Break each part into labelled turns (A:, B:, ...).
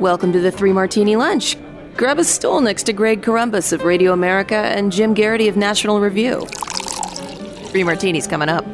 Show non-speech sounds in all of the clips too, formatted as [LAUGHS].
A: Welcome to the Three Martini Lunch. Grab a stool next to Greg Corombos of Radio America and Jim Geraghty of National Review. Three martinis coming up.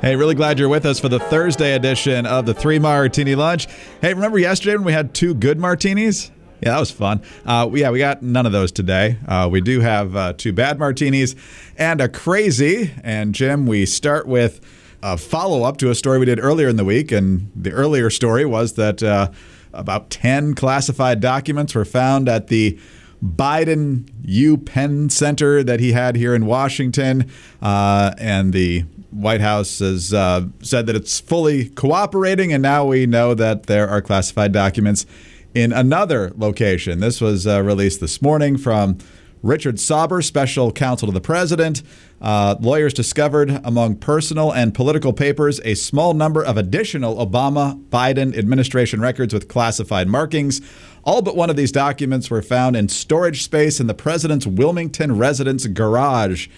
B: Hey, really glad you're with us for the Thursday edition of the Three Martini Lunch. Hey, remember yesterday when we had two good martinis? Yeah, that was fun. Uh, yeah, we got none of those today. Uh, we do have uh, two bad martinis and a crazy. And Jim, we start with a follow up to a story we did earlier in the week. And the earlier story was that uh, about 10 classified documents were found at the Biden U Penn Center that he had here in Washington. Uh, and the White House has uh, said that it's fully cooperating, and now we know that there are classified documents in another location. This was uh, released this morning from Richard Sauber, special counsel to the president. Uh, lawyers discovered among personal and political papers a small number of additional Obama Biden administration records with classified markings. All but one of these documents were found in storage space in the president's Wilmington residence garage.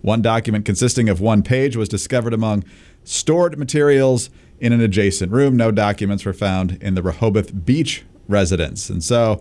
B: One document consisting of one page was discovered among stored materials in an adjacent room. No documents were found in the Rehoboth Beach residence. And so,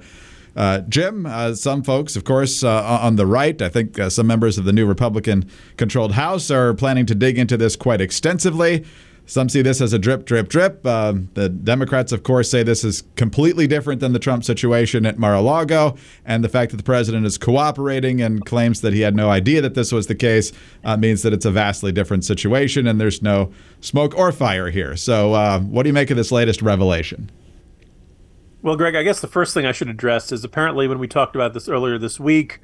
B: Jim, uh, some folks, of course, uh, on the right, I think uh, some members of the new Republican controlled House are planning to dig into this quite extensively. Some see this as a drip, drip, drip. Uh, the Democrats, of course, say this is completely different than the Trump situation at Mar a Lago. And the fact that the president is cooperating and claims that he had no idea that this was the case uh, means that it's a vastly different situation and there's no smoke or fire here. So, uh, what do you make of this latest revelation?
C: Well, Greg, I guess the first thing I should address is apparently when we talked about this earlier this week,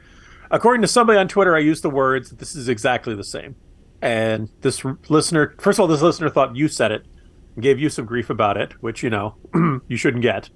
C: according to somebody on Twitter, I used the words that this is exactly the same. And this listener, first of all, this listener thought you said it and gave you some grief about it, which, you know, [CLEARS THROAT] you shouldn't get.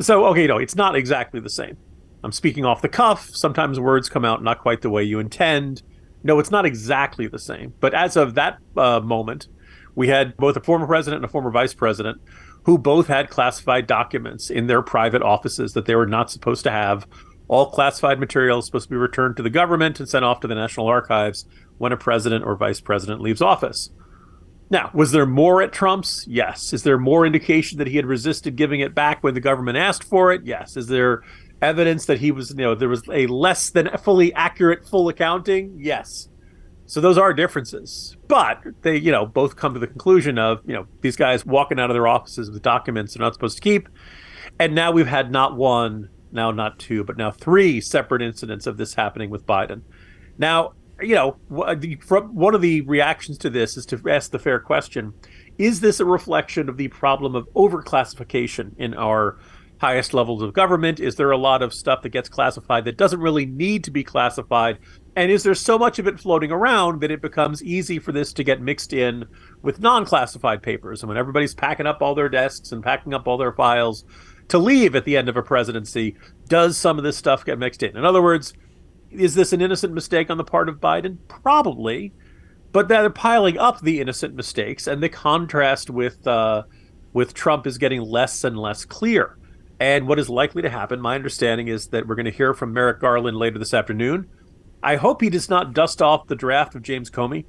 C: So, okay, no, it's not exactly the same. I'm speaking off the cuff. Sometimes words come out not quite the way you intend. No, it's not exactly the same. But as of that uh, moment, we had both a former president and a former vice president who both had classified documents in their private offices that they were not supposed to have. All classified material is supposed to be returned to the government and sent off to the National Archives when a president or vice president leaves office. Now, was there more at Trump's? Yes. Is there more indication that he had resisted giving it back when the government asked for it? Yes. Is there evidence that he was, you know, there was a less than fully accurate full accounting? Yes. So those are differences. But they, you know, both come to the conclusion of, you know, these guys walking out of their offices with documents they're not supposed to keep. And now we've had not one, now not two, but now three separate incidents of this happening with Biden. Now, you know, one of the reactions to this is to ask the fair question: Is this a reflection of the problem of overclassification in our highest levels of government? Is there a lot of stuff that gets classified that doesn't really need to be classified? And is there so much of it floating around that it becomes easy for this to get mixed in with non-classified papers? And when everybody's packing up all their desks and packing up all their files to leave at the end of a presidency, does some of this stuff get mixed in? In other words, is this an innocent mistake on the part of Biden? Probably, but they're piling up the innocent mistakes, and the contrast with uh, with Trump is getting less and less clear. And what is likely to happen, my understanding is that we're going to hear from Merrick Garland later this afternoon. I hope he does not dust off the draft of James Comey.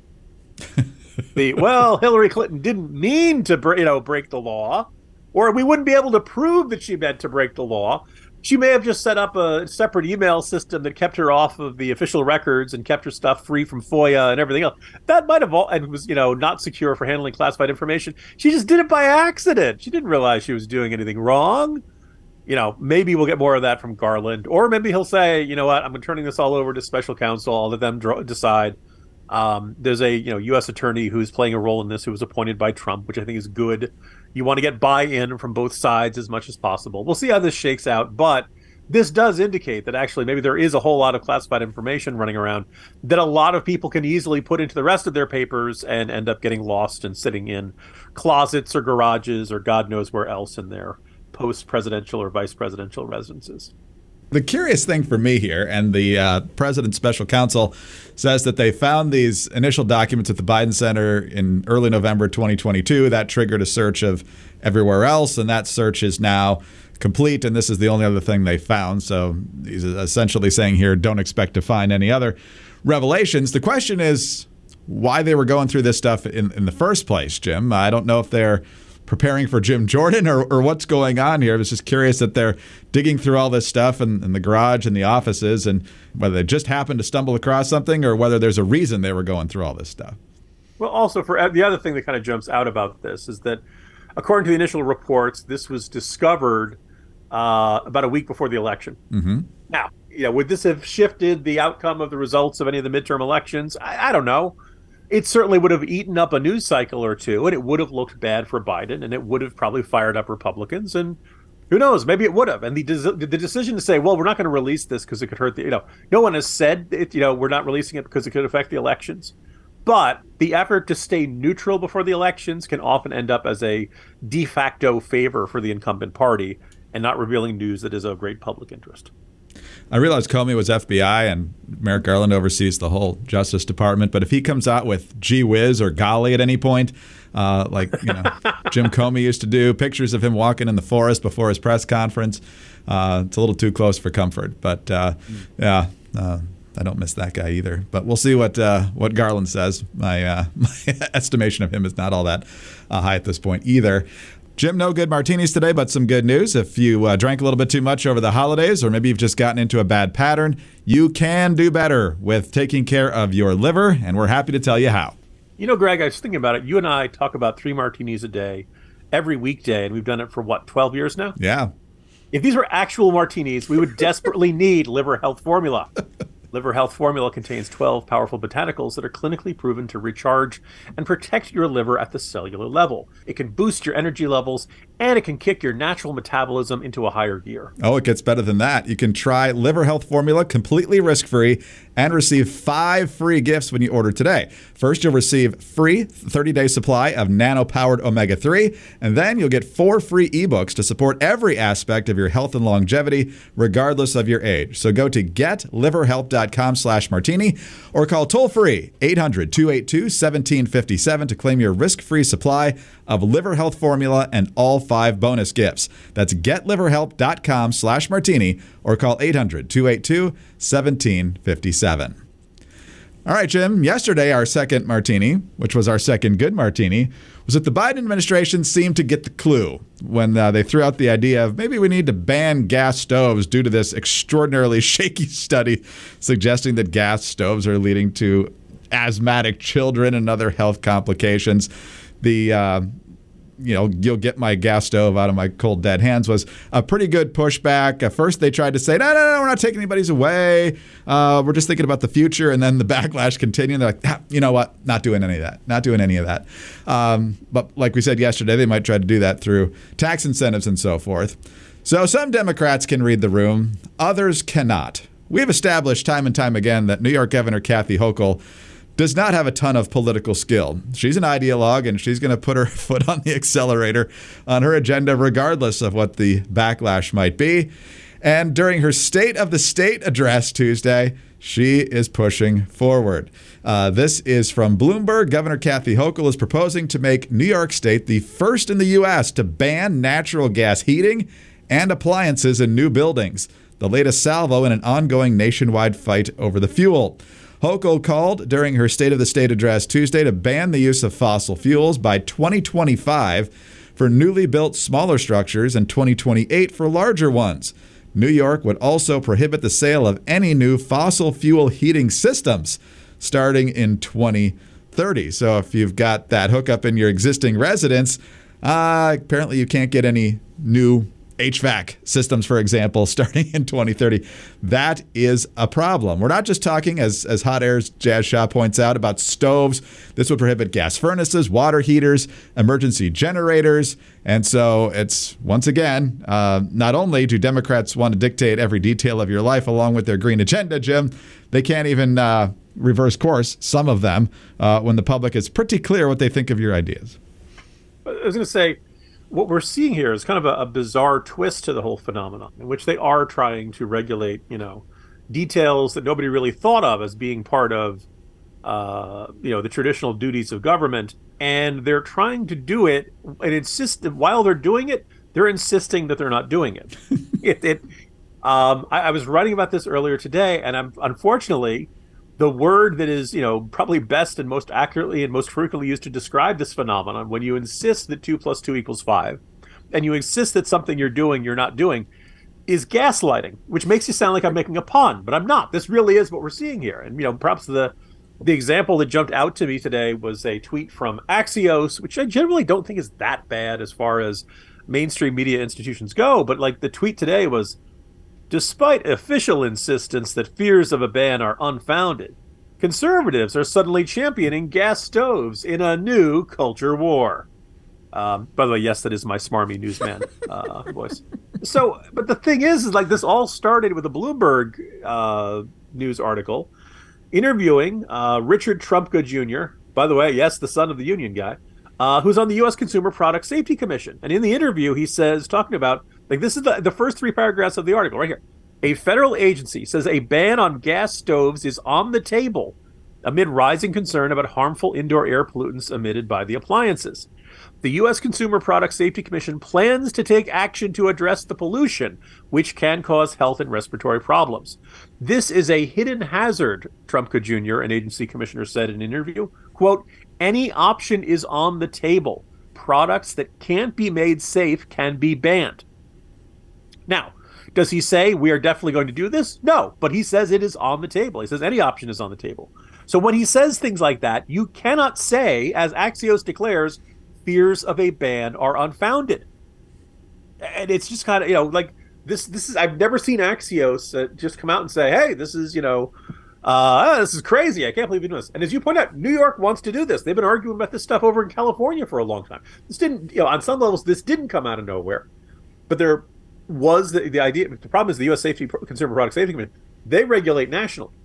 C: [LAUGHS] the well, Hillary Clinton didn't mean to, you know, break the law, or we wouldn't be able to prove that she meant to break the law she may have just set up a separate email system that kept her off of the official records and kept her stuff free from FOIA and everything else. That might have all and was you know not secure for handling classified information. She just did it by accident. She didn't realize she was doing anything wrong. You know, maybe we'll get more of that from Garland, or maybe he'll say, you know what, I'm turning this all over to special counsel. I'll let them decide. Um, there's a you know U.S. attorney who's playing a role in this who was appointed by Trump, which I think is good. You want to get buy-in from both sides as much as possible. We'll see how this shakes out, but this does indicate that actually maybe there is a whole lot of classified information running around that a lot of people can easily put into the rest of their papers and end up getting lost and sitting in closets or garages or God knows where else in their post-presidential or vice presidential residences.
B: The curious thing for me here, and the uh, president's special counsel says that they found these initial documents at the Biden Center in early November 2022. That triggered a search of everywhere else, and that search is now complete. And this is the only other thing they found. So he's essentially saying here, don't expect to find any other revelations. The question is why they were going through this stuff in, in the first place, Jim. I don't know if they're preparing for Jim Jordan or, or what's going on here. I was just curious that they're digging through all this stuff in, in the garage and the offices and whether they just happened to stumble across something or whether there's a reason they were going through all this stuff.
C: Well, also for the other thing that kind of jumps out about this is that, according to the initial reports, this was discovered uh, about a week before the election.
B: Mm-hmm.
C: Now, you know, would this have shifted the outcome of the results of any of the midterm elections? I, I don't know. It certainly would have eaten up a news cycle or two, and it would have looked bad for Biden, and it would have probably fired up Republicans, and who knows? Maybe it would have. And the the decision to say, well, we're not going to release this because it could hurt the, you know, no one has said, it, you know, we're not releasing it because it could affect the elections. But the effort to stay neutral before the elections can often end up as a de facto favor for the incumbent party and not revealing news that is of great public interest.
B: I realized Comey was FBI and Merrick Garland oversees the whole Justice Department. But if he comes out with gee whiz or golly at any point, uh, like you know [LAUGHS] Jim Comey used to do, pictures of him walking in the forest before his press conference, uh, it's a little too close for comfort. But uh, yeah. Uh, I don't miss that guy either, but we'll see what uh, what Garland says. My, uh, [LAUGHS] my estimation of him is not all that high at this point either. Jim, no good martinis today, but some good news. If you uh, drank a little bit too much over the holidays, or maybe you've just gotten into a bad pattern, you can do better with taking care of your liver, and we're happy to tell you how.
C: You know, Greg, I was thinking about it. You and I talk about three martinis a day every weekday, and we've done it for what, 12 years now?
B: Yeah.
C: If these were actual martinis, we would desperately need liver health formula. [LAUGHS] Liver Health Formula contains 12 powerful botanicals that are clinically proven to recharge and protect your liver at the cellular level. It can boost your energy levels and it can kick your natural metabolism into a higher gear.
B: Oh, it gets better than that. You can try Liver Health Formula completely risk free and receive five free gifts when you order today. First, you'll receive free 30-day supply of nano-powered omega-3, and then you'll get four free ebooks to support every aspect of your health and longevity, regardless of your age. So go to getliverhelp.com slash martini or call toll-free 800-282-1757 to claim your risk-free supply of liver health formula and all five bonus gifts. That's getliverhelp.com slash martini or call 800 282 1757. All right, Jim. Yesterday, our second martini, which was our second good martini, was that the Biden administration seemed to get the clue when uh, they threw out the idea of maybe we need to ban gas stoves due to this extraordinarily [LAUGHS] shaky study suggesting that gas stoves are leading to asthmatic children and other health complications. The uh, you know, you'll get my gas stove out of my cold dead hands was a pretty good pushback. At first, they tried to say, no, no, no, we're not taking anybody's away. Uh, we're just thinking about the future. And then the [LAUGHS] backlash continued. They're like, ah, you know what? Not doing any of that. Not doing any of that. Um, but like we said yesterday, they might try to do that through tax incentives and so forth. So some Democrats can read the room, others cannot. We've established time and time again that New York Governor Kathy Hochul does not have a ton of political skill. She's an ideologue and she's going to put her [LAUGHS] foot on the accelerator on her agenda, regardless of what the backlash might be. And during her State of the State address Tuesday, she is pushing forward. Uh, this is from Bloomberg. Governor Kathy Hochul is proposing to make New York State the first in the U.S. to ban natural gas heating and appliances in new buildings, the latest salvo in an ongoing nationwide fight over the fuel. Hochul called during her State of the State address Tuesday to ban the use of fossil fuels by 2025 for newly built smaller structures and 2028 for larger ones. New York would also prohibit the sale of any new fossil fuel heating systems starting in 2030. So if you've got that hookup in your existing residence, uh, apparently you can't get any new HVAC systems, for example, [LAUGHS] starting in 2030. That is a problem. We're not just talking, as, as Hot Air's Jazz Shaw points out, about stoves. This would prohibit gas furnaces, water heaters, emergency generators. And so it's, once again, uh, not only do Democrats want to dictate every detail of your life along with their green agenda, Jim, they can't even uh, reverse course, some of them, uh, when the public is pretty clear what they think of your ideas.
C: I was going to say, what we're seeing here is kind of a, a, bizarre twist to the whole phenomenon in which they are trying to regulate, you know, details that nobody really thought of as being part of, uh, you know, the traditional duties of government, and they're trying to do it and insist that while they're doing it, they're insisting that they're not doing it. [LAUGHS] it, it um, I, I, was writing about this earlier today, and I'm unfortunately the word that is, you know, probably best and most accurately and most frequently used to describe this phenomenon when you insist that two plus two equals five, and you insist that something you're doing you're not doing, is gaslighting, which makes you sound like I'm making a pun, but I'm not. This really is what we're seeing here. And you know, perhaps the the example that jumped out to me today was a tweet from Axios, which I generally don't think is that bad as far as mainstream media institutions go, but like the tweet today was despite official insistence that fears of a ban are unfounded, conservatives are suddenly championing gas stoves in a new culture war. Um, by the way, yes, that is my smarmy newsman [LAUGHS] uh, voice. So, but the thing is, is like this all started with a Bloomberg uh, news article interviewing uh, Richard Trumka Jr. By the way, yes, the son of the union guy, uh, who's on the U.S. Consumer Product Safety Commission. And in the interview, he says, talking about like this is the the first three paragraphs of the article right here. A federal agency says a ban on gas stoves is on the table amid rising concern about harmful indoor air pollutants emitted by the appliances the U.S. Consumer Product Safety Commission plans to take action to address the pollution, which can cause health and respiratory problems. This is a hidden hazard, Trumka Jr., an agency commissioner said in an interview. Quote, any option is on the table. Products that can't be made safe can be banned. Now, does he say we are definitely going to do this? No, but he says it is on the table. He says any option is on the table. So when he says things like that, you cannot say, as Axios declares, fears of a ban are unfounded. And it's just kind of, you know, like this, this is, I've never seen Axios uh, just come out and say, hey, this is, you know, uh, this is crazy. I can't believe you're doing this. And as you point out, New York wants to do this. They've been arguing about this stuff over in California for a long time. This didn't, you know, on some levels, this didn't come out of nowhere. But there was the, the idea. The problem is the U.S. Safety Consumer Product Safety Commission. They regulate nationally.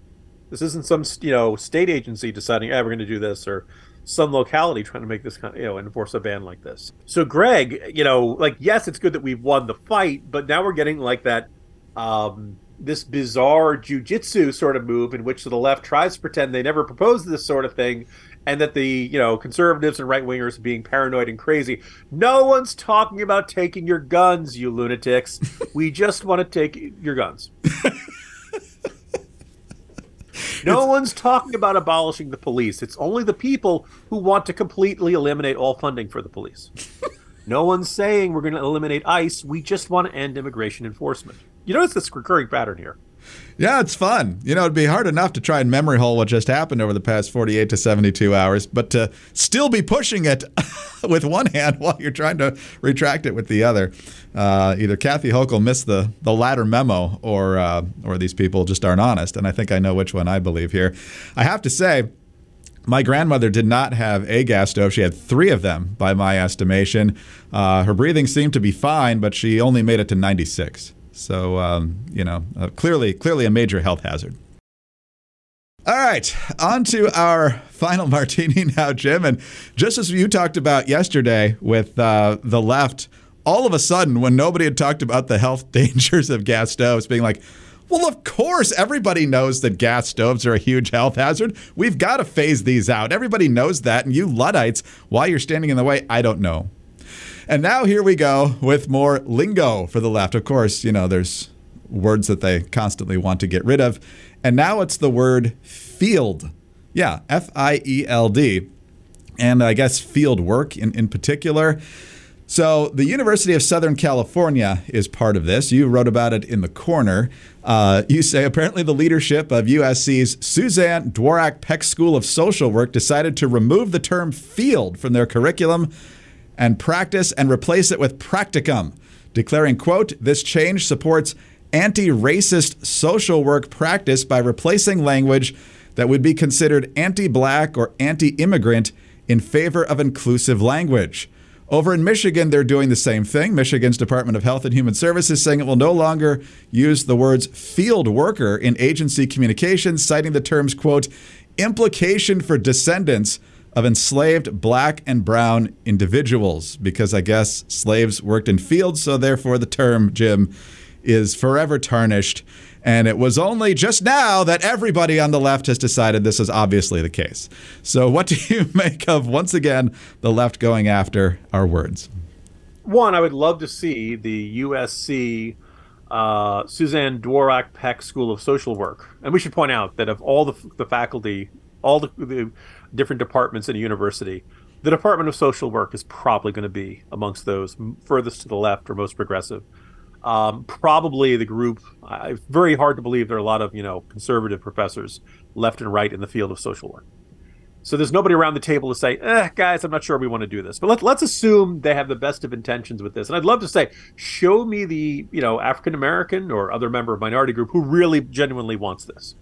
C: This isn't some you know state agency deciding, "Yeah, we're going to do this," or some locality trying to make this kind of, you know, enforce a ban like this. So, Greg, you know, like, yes, it's good that we've won the fight, but now we're getting like that, um, this bizarre jujitsu sort of move in which the left tries to pretend they never proposed this sort of thing and that the you know conservatives and right wingers being paranoid and crazy. No one's talking about taking your guns, you lunatics. [LAUGHS] we just want to take your guns. [LAUGHS] No it's, one's talking about abolishing the police. It's only the people who want to completely eliminate all funding for the police. [LAUGHS] no one's saying we're going to eliminate ICE. We just want to end immigration enforcement. You notice this recurring pattern here.
B: Yeah, it's fun. You know, it'd be hard enough to try and memory hole what just happened over the past 48 to 72 hours, but to still be pushing it [LAUGHS] with one hand [LAUGHS] while you're trying to retract it with the other. Uh, either Kathy Hochul missed the, the latter memo or, uh, or these people just aren't honest. And I think I know which one I believe here. I have to say, my grandmother did not have a gas stove. She had three of them, by my estimation. Uh, her breathing seemed to be fine, but she only made it to 96. So um, you know, uh, clearly, clearly a major health hazard. All right, on to our final [LAUGHS] martini now, Jim. And just as you talked about yesterday with uh, the left, all of a sudden, when nobody had talked about the health [LAUGHS] dangers of gas stoves, being like, well, of course, everybody knows that gas stoves are a huge health hazard. We've got to phase these out. Everybody knows that. And you Luddites, why you're standing in the way, I don't know. And now here we go with more lingo for the left. Of course, you know, there's words that they constantly want to get rid of. And now it's the word field. Yeah, F I E L D. And I guess field work in, in particular. So, the University of Southern California is part of this. You wrote about it in the corner. Uh, you say apparently the leadership of USC's Suzanne Dworak Peck School of Social Work decided to remove the term field from their curriculum and practice and replace it with practicum, declaring, quote, this change supports anti-racist social work practice by replacing language that would be considered anti-black or anti-immigrant in favor of inclusive language. Over in Michigan, they're doing the same thing. Michigan's Department of Health and Human Services saying it will no longer use the words field worker in agency communications, citing the terms, quote, implication for descendants of enslaved black and brown individuals because I guess slaves worked in fields, so therefore the term, Jim, is forever tarnished. And it was only just now that everybody on the left has decided this is obviously the case. So, what do you [LAUGHS] make of, once again, the left going after our words?
C: One, I would love to see the USC uh, Suzanne Dworak Peck School of Social Work. And we should point out that of all the, the faculty, all the, the different departments in a university, the Department of Social Work is probably going to be amongst those furthest to the left or most progressive. Um, probably the group. Uh, very hard to believe there are a lot of you know conservative professors left and right in the field of social work. So there's nobody around the table to say, eh, guys, I'm not sure we want to do this. But let, let's assume they have the best of intentions with this. And I'd love to say, show me the, you know, African American or other member of minority group who really genuinely wants this.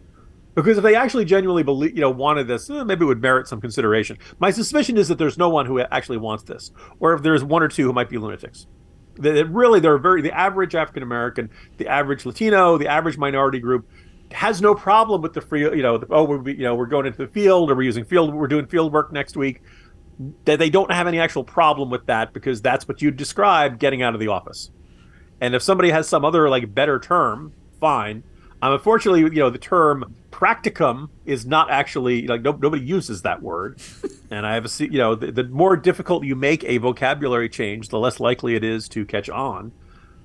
C: Because if they actually genuinely believe, you know, wanted this, eh, maybe it would merit some consideration. My suspicion is that there's no one who actually wants this, or if there's one or two who might be lunatics. That really, they're very the average African American, the average Latino, the average minority group has no problem with the free, you know, the, oh, we're you know we're going into the field or we're using field, we're doing field work next week. That they don't have any actual problem with that because that's what you describe getting out of the office. And if somebody has some other like better term, fine. Um, unfortunately, you know, the term practicum is not actually like no, nobody uses that word. [LAUGHS] and I have a you know the, the more difficult you make a vocabulary change, the less likely it is to catch on.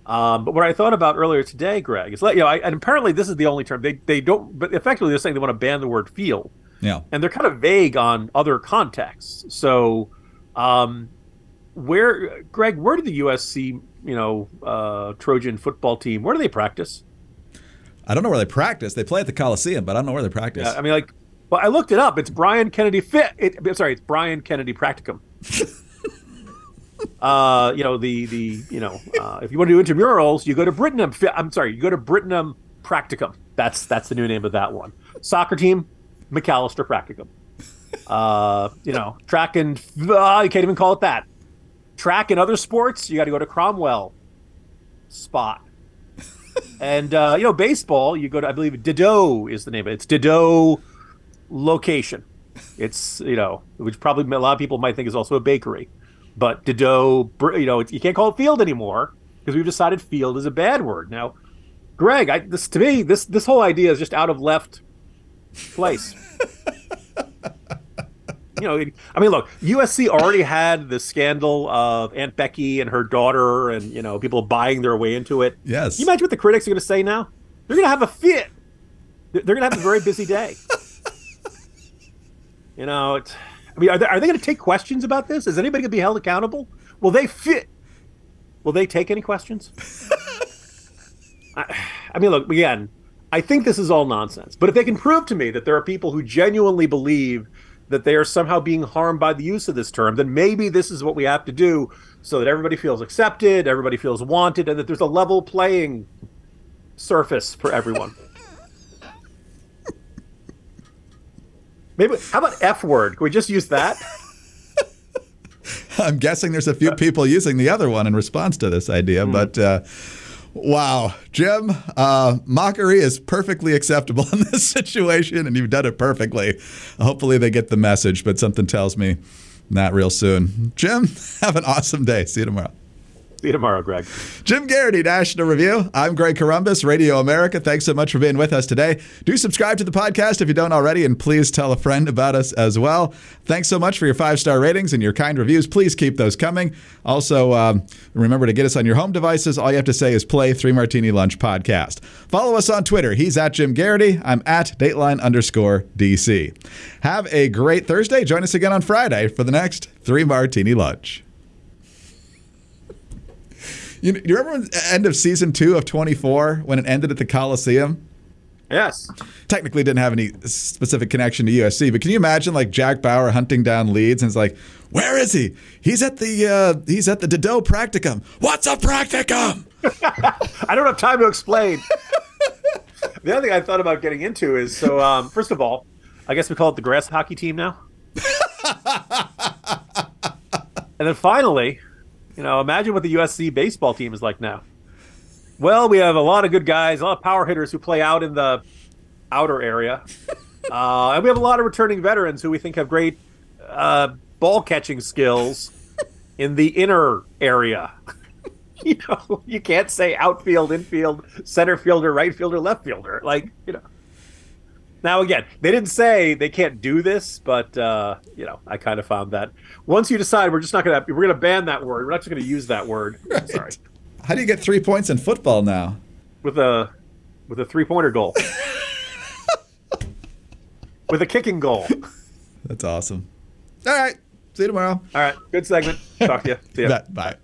C: Um, but what I thought about earlier today, Greg, is like you know, I, and apparently this is the only term they they don't, but effectively they're saying they want to ban the word "feel."
B: Yeah,
C: and they're kind of vague on other contexts. So, um, where, Greg, where did the USC, you know, uh, Trojan football team, where do they practice?
B: I don't know where they practice. They play at the Coliseum, but I don't know where they practice.
C: Yeah, I mean, like, well, I looked it up. It's Brian Kennedy Fit. It, sorry, it's Brian Kennedy Practicum. [LAUGHS] uh, you know the the you know uh, if you want to do intramurals, you go to Brittingham. I'm sorry, you go to Brittingham Practicum. That's that's the new name of that one. Soccer team, McAlister Practicum. Uh, you know, track and uh, you can't even call it that. Track and other sports, you got to go to Cromwell spot. And uh, you know, baseball, you go to I believe Dedeaux is the name of it. It's Dedeaux location. It's you know, which probably a lot of people might think is also a bakery. But Dedeaux, you know, you can't call it field anymore because we've decided field is a bad word. Now, Greg, I, this to me, this this whole idea is just out of left place. [LAUGHS] you know, I mean, look, USC already had the scandal of Aunt Becky and her daughter, and you know, people buying their way into it.
B: Yes.
C: Can you imagine what the critics are going to say now? They're going to have a fit. They're going to have a very busy day. [LAUGHS] you know, it's I mean, are they, are they going to take questions about this? Is anybody going to be held accountable? Will they fit? Will they take any questions? [LAUGHS] I, I mean, look, again, I think this is all nonsense. But if they can prove to me that there are people who genuinely believe that they are somehow being harmed by the use of this term, then maybe this is what we have to do so that everybody feels accepted, everybody feels wanted, and that there's a level playing surface for everyone. [LAUGHS] Maybe how about F word? Can we just use that? [LAUGHS]
B: I'm guessing there's a few people using the other one in response to this idea, mm. but uh, wow, Jim, uh, mockery is perfectly acceptable [LAUGHS] in this situation, and you've done it perfectly. Hopefully, they get the message, but something tells me not real soon. Jim, [LAUGHS] have an awesome day. See you tomorrow.
C: See you tomorrow, Greg.
B: Jim Geraghty, National Review. I'm Greg Corombos, Radio America. Thanks so much for being with us today. Do subscribe to the podcast if you don't already, and please tell a friend about us as well. Thanks so much for your five star ratings and your kind reviews. Please keep those coming. Also, um, remember to get us on your home devices. All you have to say is play Three Martini Lunch podcast. Follow us on Twitter. He's at Jim Geraghty. I'm at Dateline underscore DC. Have a great Thursday. Join us again on Friday for the next Three Martini Lunch. You, you remember the end of season two of 24 when it ended at the Coliseum?
C: Yes.
B: Technically didn't have any specific connection to USC, but can you imagine like Jack Bauer hunting down leads and it's like, where is he? He's at the uh, he's at the Dedeaux practicum. What's a practicum? [LAUGHS]
C: I don't have time to explain. [LAUGHS] the other thing I thought about getting into is so um, first of all, I guess we call it the grass hockey team now. [LAUGHS] and then finally, you know, imagine what the USC baseball team is like now. Well, we have a lot of good guys, a lot of power hitters who play out in the outer area, [LAUGHS] uh, and we have a lot of returning veterans who we think have great uh, ball catching skills [LAUGHS] in the inner area. [LAUGHS] you know, you can't say outfield, infield, center fielder, right fielder, left fielder. Like, you know. Now again, they didn't say they can't do this, but uh, you know, I kind of found that once you decide we're just not gonna we're gonna ban that word, we're not just gonna use that word. Right. Sorry.
B: How do you get three points in football now?
C: with a with a three pointer goal. [LAUGHS] with a kicking goal.
B: That's awesome. All right. See you tomorrow.
C: All right. Good segment. Talk to you. See ya.
B: Bye.